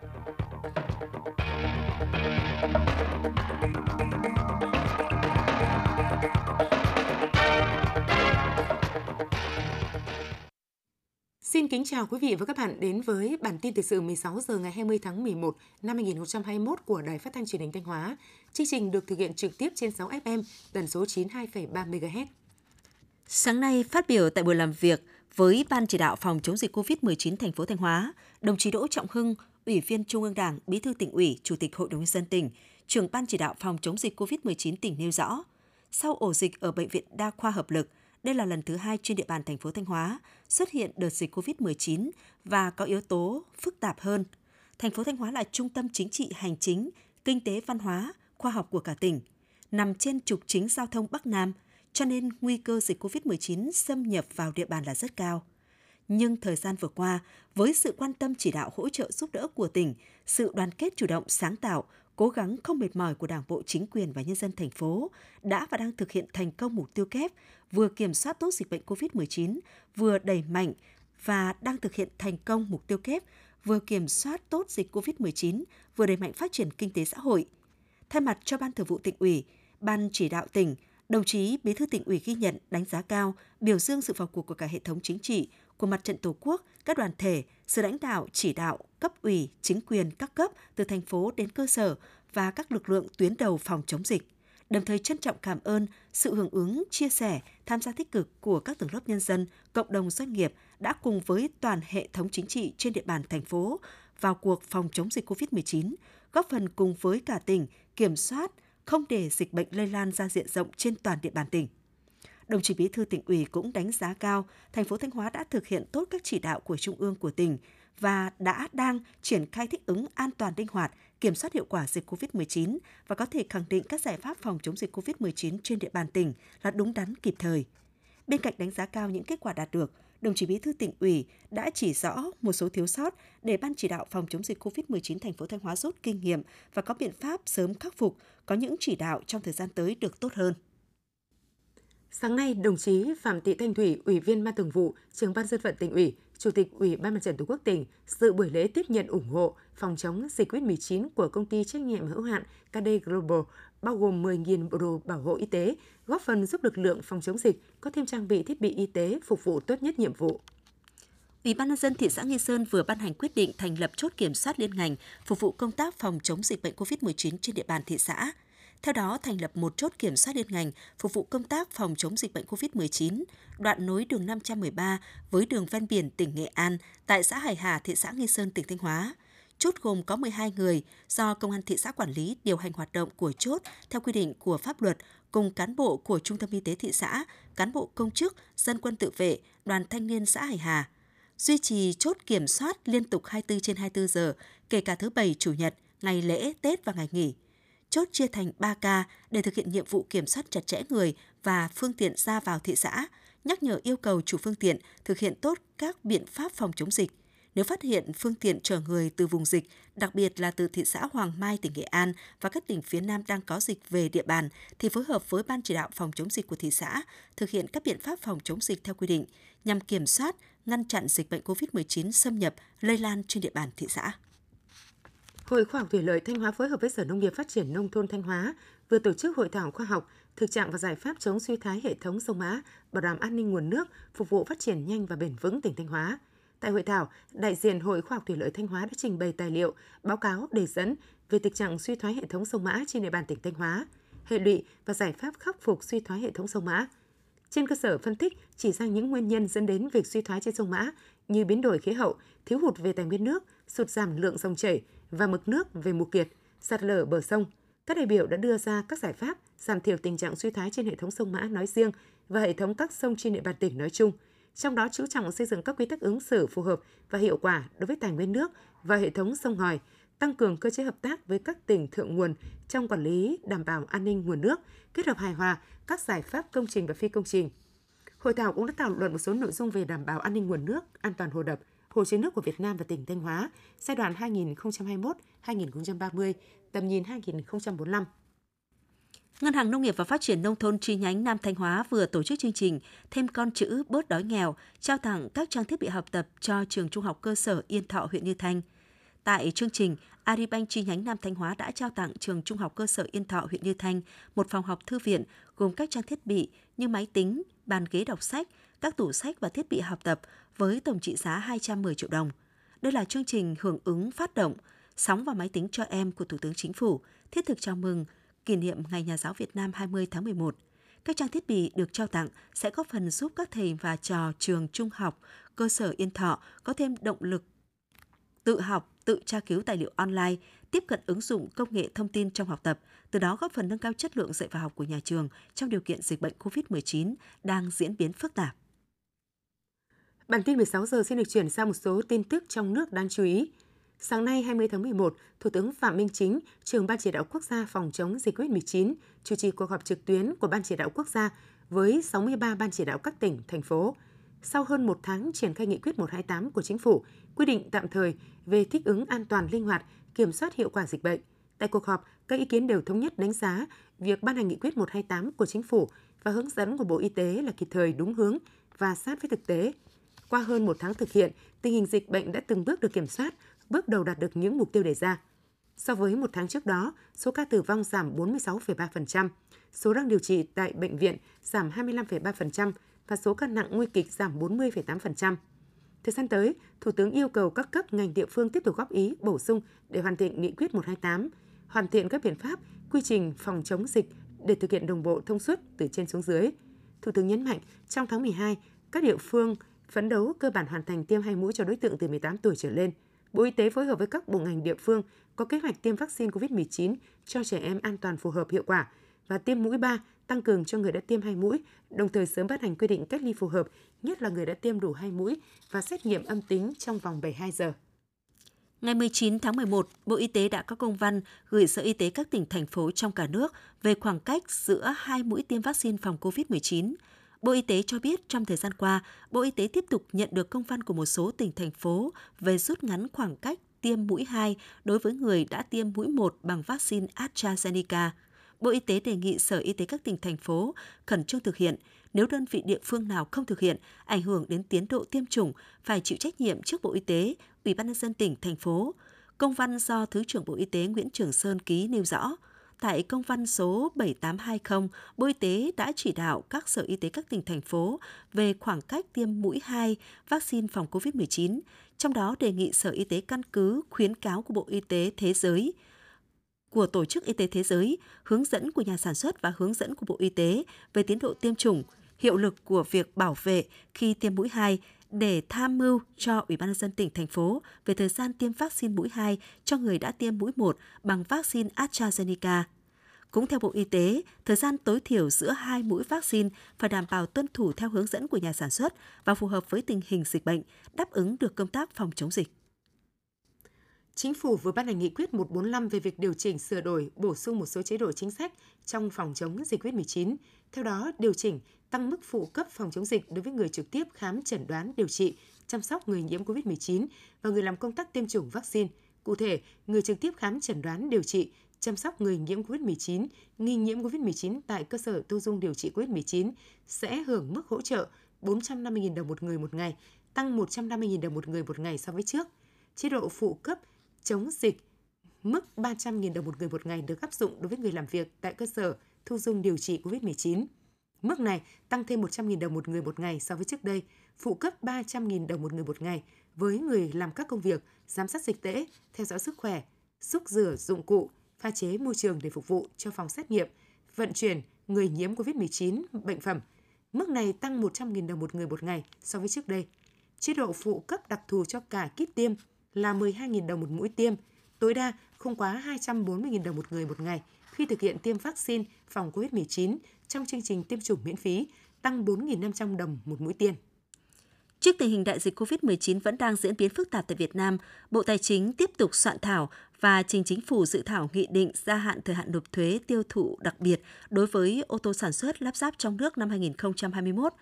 Xin kính chào quý vị và các bạn đến với bản tin thời sự 16 giờ ngày 20 tháng 11 năm 2021 của Đài Phát thanh Truyền hình Thanh Hóa. Chương trình được thực hiện trực tiếp trên 6 FM, tần số 92,3 MHz. Sáng nay phát biểu tại buổi làm việc với Ban chỉ đạo phòng chống dịch COVID-19 thành phố Thanh Hóa, đồng chí Đỗ Trọng Hưng, Ủy viên Trung ương Đảng, Bí thư tỉnh ủy, Chủ tịch Hội đồng nhân dân tỉnh, trưởng Ban chỉ đạo phòng chống dịch COVID-19 tỉnh nêu rõ, sau ổ dịch ở bệnh viện Đa khoa Hợp lực, đây là lần thứ hai trên địa bàn thành phố Thanh Hóa xuất hiện đợt dịch COVID-19 và có yếu tố phức tạp hơn. Thành phố Thanh Hóa là trung tâm chính trị hành chính, kinh tế văn hóa, khoa học của cả tỉnh, nằm trên trục chính giao thông Bắc Nam, cho nên nguy cơ dịch COVID-19 xâm nhập vào địa bàn là rất cao. Nhưng thời gian vừa qua, với sự quan tâm chỉ đạo hỗ trợ giúp đỡ của tỉnh, sự đoàn kết chủ động sáng tạo, cố gắng không mệt mỏi của Đảng bộ, chính quyền và nhân dân thành phố đã và đang thực hiện thành công mục tiêu kép vừa kiểm soát tốt dịch bệnh COVID-19, vừa đẩy mạnh và đang thực hiện thành công mục tiêu kép vừa kiểm soát tốt dịch COVID-19, vừa đẩy mạnh phát triển kinh tế xã hội. Thay mặt cho Ban Thường vụ tỉnh ủy, Ban chỉ đạo tỉnh, đồng chí Bí thư tỉnh ủy ghi nhận, đánh giá cao, biểu dương sự vào cuộc của cả hệ thống chính trị, của mặt trận Tổ quốc, các đoàn thể, sự lãnh đạo, chỉ đạo, cấp ủy, chính quyền các cấp từ thành phố đến cơ sở và các lực lượng tuyến đầu phòng chống dịch đồng thời trân trọng cảm ơn sự hưởng ứng, chia sẻ, tham gia tích cực của các tầng lớp nhân dân, cộng đồng doanh nghiệp đã cùng với toàn hệ thống chính trị trên địa bàn thành phố vào cuộc phòng chống dịch COVID-19, góp phần cùng với cả tỉnh kiểm soát không để dịch bệnh lây lan ra diện rộng trên toàn địa bàn tỉnh. Đồng chí Bí thư tỉnh ủy cũng đánh giá cao thành phố Thanh Hóa đã thực hiện tốt các chỉ đạo của trung ương của tỉnh và đã đang triển khai thích ứng an toàn linh hoạt, kiểm soát hiệu quả dịch COVID-19 và có thể khẳng định các giải pháp phòng chống dịch COVID-19 trên địa bàn tỉnh là đúng đắn kịp thời. Bên cạnh đánh giá cao những kết quả đạt được, đồng chí Bí thư tỉnh ủy đã chỉ rõ một số thiếu sót để ban chỉ đạo phòng chống dịch COVID-19 thành phố Thanh Hóa rút kinh nghiệm và có biện pháp sớm khắc phục, có những chỉ đạo trong thời gian tới được tốt hơn. Sáng nay, đồng chí Phạm Thị Thanh Thủy, Ủy viên Ban Thường vụ, Trưởng ban dân vận tỉnh ủy, Chủ tịch Ủy ban Mặt trận Tổ quốc tỉnh dự buổi lễ tiếp nhận ủng hộ phòng chống dịch COVID-19 của công ty trách nhiệm hữu hạn KD Global, bao gồm 10.000 bộ đồ bảo hộ y tế, góp phần giúp lực lượng phòng chống dịch có thêm trang bị thiết bị y tế phục vụ tốt nhất nhiệm vụ. Ủy ban nhân dân thị xã Nghi Sơn vừa ban hành quyết định thành lập chốt kiểm soát liên ngành phục vụ công tác phòng chống dịch bệnh COVID-19 trên địa bàn thị xã. Theo đó, thành lập một chốt kiểm soát liên ngành phục vụ công tác phòng chống dịch bệnh COVID-19, đoạn nối đường 513 với đường ven biển tỉnh Nghệ An tại xã Hải Hà, thị xã Nghi Sơn, tỉnh Thanh Hóa. Chốt gồm có 12 người do Công an thị xã quản lý điều hành hoạt động của chốt theo quy định của pháp luật cùng cán bộ của Trung tâm Y tế thị xã, cán bộ công chức, dân quân tự vệ, đoàn thanh niên xã Hải Hà. Duy trì chốt kiểm soát liên tục 24 trên 24 giờ, kể cả thứ Bảy, Chủ nhật, ngày lễ, Tết và ngày nghỉ chốt chia thành 3 ca để thực hiện nhiệm vụ kiểm soát chặt chẽ người và phương tiện ra vào thị xã, nhắc nhở yêu cầu chủ phương tiện thực hiện tốt các biện pháp phòng chống dịch. Nếu phát hiện phương tiện chở người từ vùng dịch, đặc biệt là từ thị xã Hoàng Mai, tỉnh Nghệ An và các tỉnh phía Nam đang có dịch về địa bàn, thì phối hợp với Ban chỉ đạo phòng chống dịch của thị xã thực hiện các biện pháp phòng chống dịch theo quy định nhằm kiểm soát, ngăn chặn dịch bệnh COVID-19 xâm nhập, lây lan trên địa bàn thị xã. Hội Khoa học Thủy lợi Thanh Hóa phối hợp với Sở Nông nghiệp Phát triển Nông thôn Thanh Hóa vừa tổ chức hội thảo khoa học thực trạng và giải pháp chống suy thoái hệ thống sông Mã, bảo đảm an ninh nguồn nước, phục vụ phát triển nhanh và bền vững tỉnh Thanh Hóa. Tại hội thảo, đại diện Hội Khoa học Thủy lợi Thanh Hóa đã trình bày tài liệu, báo cáo đề dẫn về thực trạng suy thoái hệ thống sông Mã trên địa bàn tỉnh Thanh Hóa, hệ lụy và giải pháp khắc phục suy thoái hệ thống sông Mã. Trên cơ sở phân tích chỉ ra những nguyên nhân dẫn đến việc suy thoái trên sông Mã như biến đổi khí hậu, thiếu hụt về tài nguyên nước, sụt giảm lượng dòng chảy, và mực nước về mùa kiệt, sạt lở bờ sông, các đại biểu đã đưa ra các giải pháp giảm thiểu tình trạng suy thoái trên hệ thống sông Mã nói riêng và hệ thống các sông trên địa bàn tỉnh nói chung. Trong đó chú trọng xây dựng các quy tắc ứng xử phù hợp và hiệu quả đối với tài nguyên nước và hệ thống sông ngòi, tăng cường cơ chế hợp tác với các tỉnh thượng nguồn trong quản lý đảm bảo an ninh nguồn nước, kết hợp hài hòa các giải pháp công trình và phi công trình. Hội thảo cũng đã thảo luận một số nội dung về đảm bảo an ninh nguồn nước, an toàn hồ đập, hồ chứa nước của Việt Nam và tỉnh Thanh Hóa giai đoạn 2021-2030, tầm nhìn 2045. Ngân hàng Nông nghiệp và Phát triển Nông thôn chi nhánh Nam Thanh Hóa vừa tổ chức chương trình Thêm con chữ bớt đói nghèo, trao tặng các trang thiết bị học tập cho trường trung học cơ sở Yên Thọ, huyện Như Thanh. Tại chương trình, Agribank chi nhánh Nam Thanh Hóa đã trao tặng trường Trung học cơ sở Yên Thọ, huyện Như Thanh một phòng học thư viện gồm các trang thiết bị như máy tính, bàn ghế đọc sách, các tủ sách và thiết bị học tập với tổng trị giá 210 triệu đồng. Đây là chương trình hưởng ứng phát động Sóng và máy tính cho em của Thủ tướng Chính phủ, thiết thực chào mừng kỷ niệm Ngày Nhà giáo Việt Nam 20 tháng 11. Các trang thiết bị được trao tặng sẽ góp phần giúp các thầy và trò trường trung học, cơ sở Yên Thọ có thêm động lực tự học, tự tra cứu tài liệu online, tiếp cận ứng dụng công nghệ thông tin trong học tập, từ đó góp phần nâng cao chất lượng dạy và học của nhà trường trong điều kiện dịch bệnh COVID-19 đang diễn biến phức tạp. Bản tin 16 giờ xin được chuyển sang một số tin tức trong nước đáng chú ý. Sáng nay 20 tháng 11, Thủ tướng Phạm Minh Chính, trưởng Ban chỉ đạo quốc gia phòng chống dịch COVID-19, chủ trì cuộc họp trực tuyến của Ban chỉ đạo quốc gia với 63 ban chỉ đạo các tỉnh, thành phố. Sau hơn một tháng triển khai nghị quyết 128 của Chính phủ, quy định tạm thời về thích ứng an toàn linh hoạt, kiểm soát hiệu quả dịch bệnh. Tại cuộc họp, các ý kiến đều thống nhất đánh giá việc ban hành nghị quyết 128 của Chính phủ và hướng dẫn của Bộ Y tế là kịp thời đúng hướng và sát với thực tế. Qua hơn một tháng thực hiện, tình hình dịch bệnh đã từng bước được kiểm soát, bước đầu đạt được những mục tiêu đề ra. So với một tháng trước đó, số ca tử vong giảm 46,3%, số đang điều trị tại bệnh viện giảm 25,3% và số ca nặng nguy kịch giảm 40,8%. Thời gian tới, Thủ tướng yêu cầu các cấp ngành địa phương tiếp tục góp ý, bổ sung để hoàn thiện nghị quyết 128, hoàn thiện các biện pháp, quy trình phòng chống dịch để thực hiện đồng bộ thông suốt từ trên xuống dưới. Thủ tướng nhấn mạnh, trong tháng 12, các địa phương phấn đấu cơ bản hoàn thành tiêm hai mũi cho đối tượng từ 18 tuổi trở lên. Bộ Y tế phối hợp với các bộ ngành địa phương có kế hoạch tiêm vaccine COVID-19 cho trẻ em an toàn phù hợp hiệu quả và tiêm mũi 3 tăng cường cho người đã tiêm hai mũi, đồng thời sớm ban hành quy định cách ly phù hợp, nhất là người đã tiêm đủ hai mũi và xét nghiệm âm tính trong vòng 72 giờ. Ngày 19 tháng 11, Bộ Y tế đã có công văn gửi Sở Y tế các tỉnh, thành phố trong cả nước về khoảng cách giữa hai mũi tiêm vaccine phòng COVID-19. Bộ Y tế cho biết trong thời gian qua, Bộ Y tế tiếp tục nhận được công văn của một số tỉnh, thành phố về rút ngắn khoảng cách tiêm mũi 2 đối với người đã tiêm mũi 1 bằng vaccine AstraZeneca. Bộ Y tế đề nghị Sở Y tế các tỉnh, thành phố khẩn trương thực hiện. Nếu đơn vị địa phương nào không thực hiện, ảnh hưởng đến tiến độ tiêm chủng, phải chịu trách nhiệm trước Bộ Y tế, Ủy ban nhân dân tỉnh, thành phố. Công văn do Thứ trưởng Bộ Y tế Nguyễn Trường Sơn ký nêu rõ, tại công văn số 7820, Bộ Y tế đã chỉ đạo các sở y tế các tỉnh, thành phố về khoảng cách tiêm mũi 2 vaccine phòng COVID-19, trong đó đề nghị Sở Y tế căn cứ khuyến cáo của Bộ Y tế Thế giới, của Tổ chức Y tế Thế giới, hướng dẫn của nhà sản xuất và hướng dẫn của Bộ Y tế về tiến độ tiêm chủng, hiệu lực của việc bảo vệ khi tiêm mũi 2 để tham mưu cho Ủy ban nhân dân tỉnh thành phố về thời gian tiêm vaccine mũi 2 cho người đã tiêm mũi 1 bằng vaccine AstraZeneca. Cũng theo Bộ Y tế, thời gian tối thiểu giữa hai mũi vaccine phải đảm bảo tuân thủ theo hướng dẫn của nhà sản xuất và phù hợp với tình hình dịch bệnh, đáp ứng được công tác phòng chống dịch. Chính phủ vừa ban hành nghị quyết 145 về việc điều chỉnh sửa đổi, bổ sung một số chế độ chính sách trong phòng chống dịch COVID-19. Theo đó, điều chỉnh tăng mức phụ cấp phòng chống dịch đối với người trực tiếp khám chẩn đoán điều trị, chăm sóc người nhiễm COVID-19 và người làm công tác tiêm chủng vaccine. Cụ thể, người trực tiếp khám chẩn đoán điều trị, chăm sóc người nhiễm COVID-19, nghi nhiễm COVID-19 tại cơ sở thu dung điều trị COVID-19 sẽ hưởng mức hỗ trợ 450.000 đồng một người một ngày, tăng 150.000 đồng một người một ngày so với trước. Chế độ phụ cấp chống dịch mức 300.000 đồng một người một ngày được áp dụng đối với người làm việc tại cơ sở thu dung điều trị COVID-19. Mức này tăng thêm 100.000 đồng một người một ngày so với trước đây, phụ cấp 300.000 đồng một người một ngày với người làm các công việc giám sát dịch tễ, theo dõi sức khỏe, xúc rửa dụng cụ, pha chế môi trường để phục vụ cho phòng xét nghiệm, vận chuyển người nhiễm COVID-19 bệnh phẩm. Mức này tăng 100.000 đồng một người một ngày so với trước đây. Chế độ phụ cấp đặc thù cho cả kit tiêm là 12.000 đồng một mũi tiêm, tối đa không quá 240.000 đồng một người một ngày khi thực hiện tiêm vaccine phòng COVID-19 trong chương trình tiêm chủng miễn phí, tăng 4.500 đồng một mũi tiêm. Trước tình hình đại dịch COVID-19 vẫn đang diễn biến phức tạp tại Việt Nam, Bộ Tài chính tiếp tục soạn thảo và trình chính phủ dự thảo nghị định gia hạn thời hạn nộp thuế tiêu thụ đặc biệt đối với ô tô sản xuất lắp ráp trong nước năm 2021.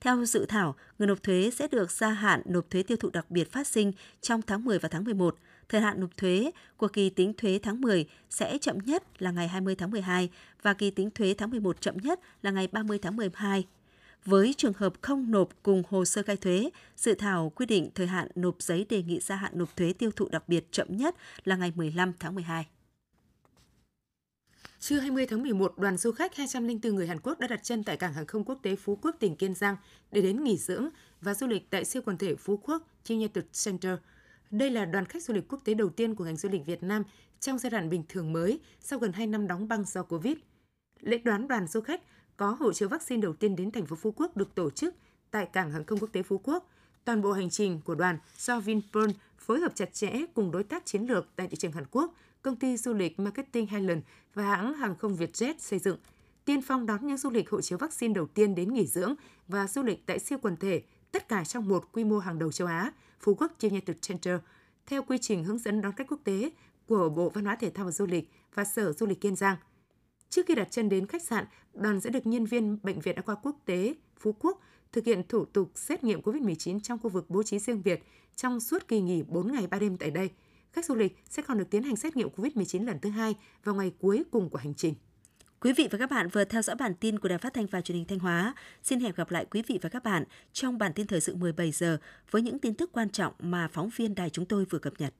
Theo dự thảo, người nộp thuế sẽ được gia hạn nộp thuế tiêu thụ đặc biệt phát sinh trong tháng 10 và tháng 11. Thời hạn nộp thuế của kỳ tính thuế tháng 10 sẽ chậm nhất là ngày 20 tháng 12 và kỳ tính thuế tháng 11 chậm nhất là ngày 30 tháng 12 Với trường hợp không nộp cùng hồ sơ khai thuế, dự thảo quy định thời hạn nộp giấy đề nghị gia hạn nộp thuế tiêu thụ đặc biệt chậm nhất là ngày 15 tháng 12. Trưa 20 tháng 11, đoàn du khách 204 người Hàn Quốc đã đặt chân tại cảng hàng không quốc tế Phú Quốc, tỉnh Kiên Giang để đến nghỉ dưỡng và du lịch tại siêu quần thể Phú Quốc United Center. Đây là đoàn khách du lịch quốc tế đầu tiên của ngành du lịch Việt Nam trong giai đoạn bình thường mới sau gần 2 năm đóng băng do Covid. Lễ đoán đoàn du khách có hộ chiếu vaccine đầu tiên đến thành phố Phú Quốc được tổ chức tại cảng hàng không quốc tế Phú Quốc. Toàn bộ hành trình của đoàn do Vinpearl phối hợp chặt chẽ cùng đối tác chiến lược tại thị trường Hàn Quốc, công ty du lịch Marketing Highland và hãng hàng không Vietjet xây dựng. Tiên phong đón những du lịch hộ chiếu vaccine đầu tiên đến nghỉ dưỡng và du lịch tại siêu quần thể, tất cả trong một quy mô hàng đầu châu Á, Phú Quốc United Center, theo quy trình hướng dẫn đón khách quốc tế của Bộ Văn hóa Thể thao và Du lịch và Sở Du lịch Kiên Giang. Trước khi đặt chân đến khách sạn, đoàn sẽ được nhân viên Bệnh viện Đa khoa Quốc tế Phú Quốc thực hiện thủ tục xét nghiệm COVID-19 trong khu vực bố trí riêng biệt trong suốt kỳ nghỉ 4 ngày 3 đêm tại đây. Khách du lịch sẽ còn được tiến hành xét nghiệm COVID-19 lần thứ hai vào ngày cuối cùng của hành trình. Quý vị và các bạn vừa theo dõi bản tin của Đài Phát thanh và Truyền hình Thanh Hóa. Xin hẹn gặp lại quý vị và các bạn trong bản tin thời sự 17 giờ với những tin tức quan trọng mà phóng viên đài chúng tôi vừa cập nhật.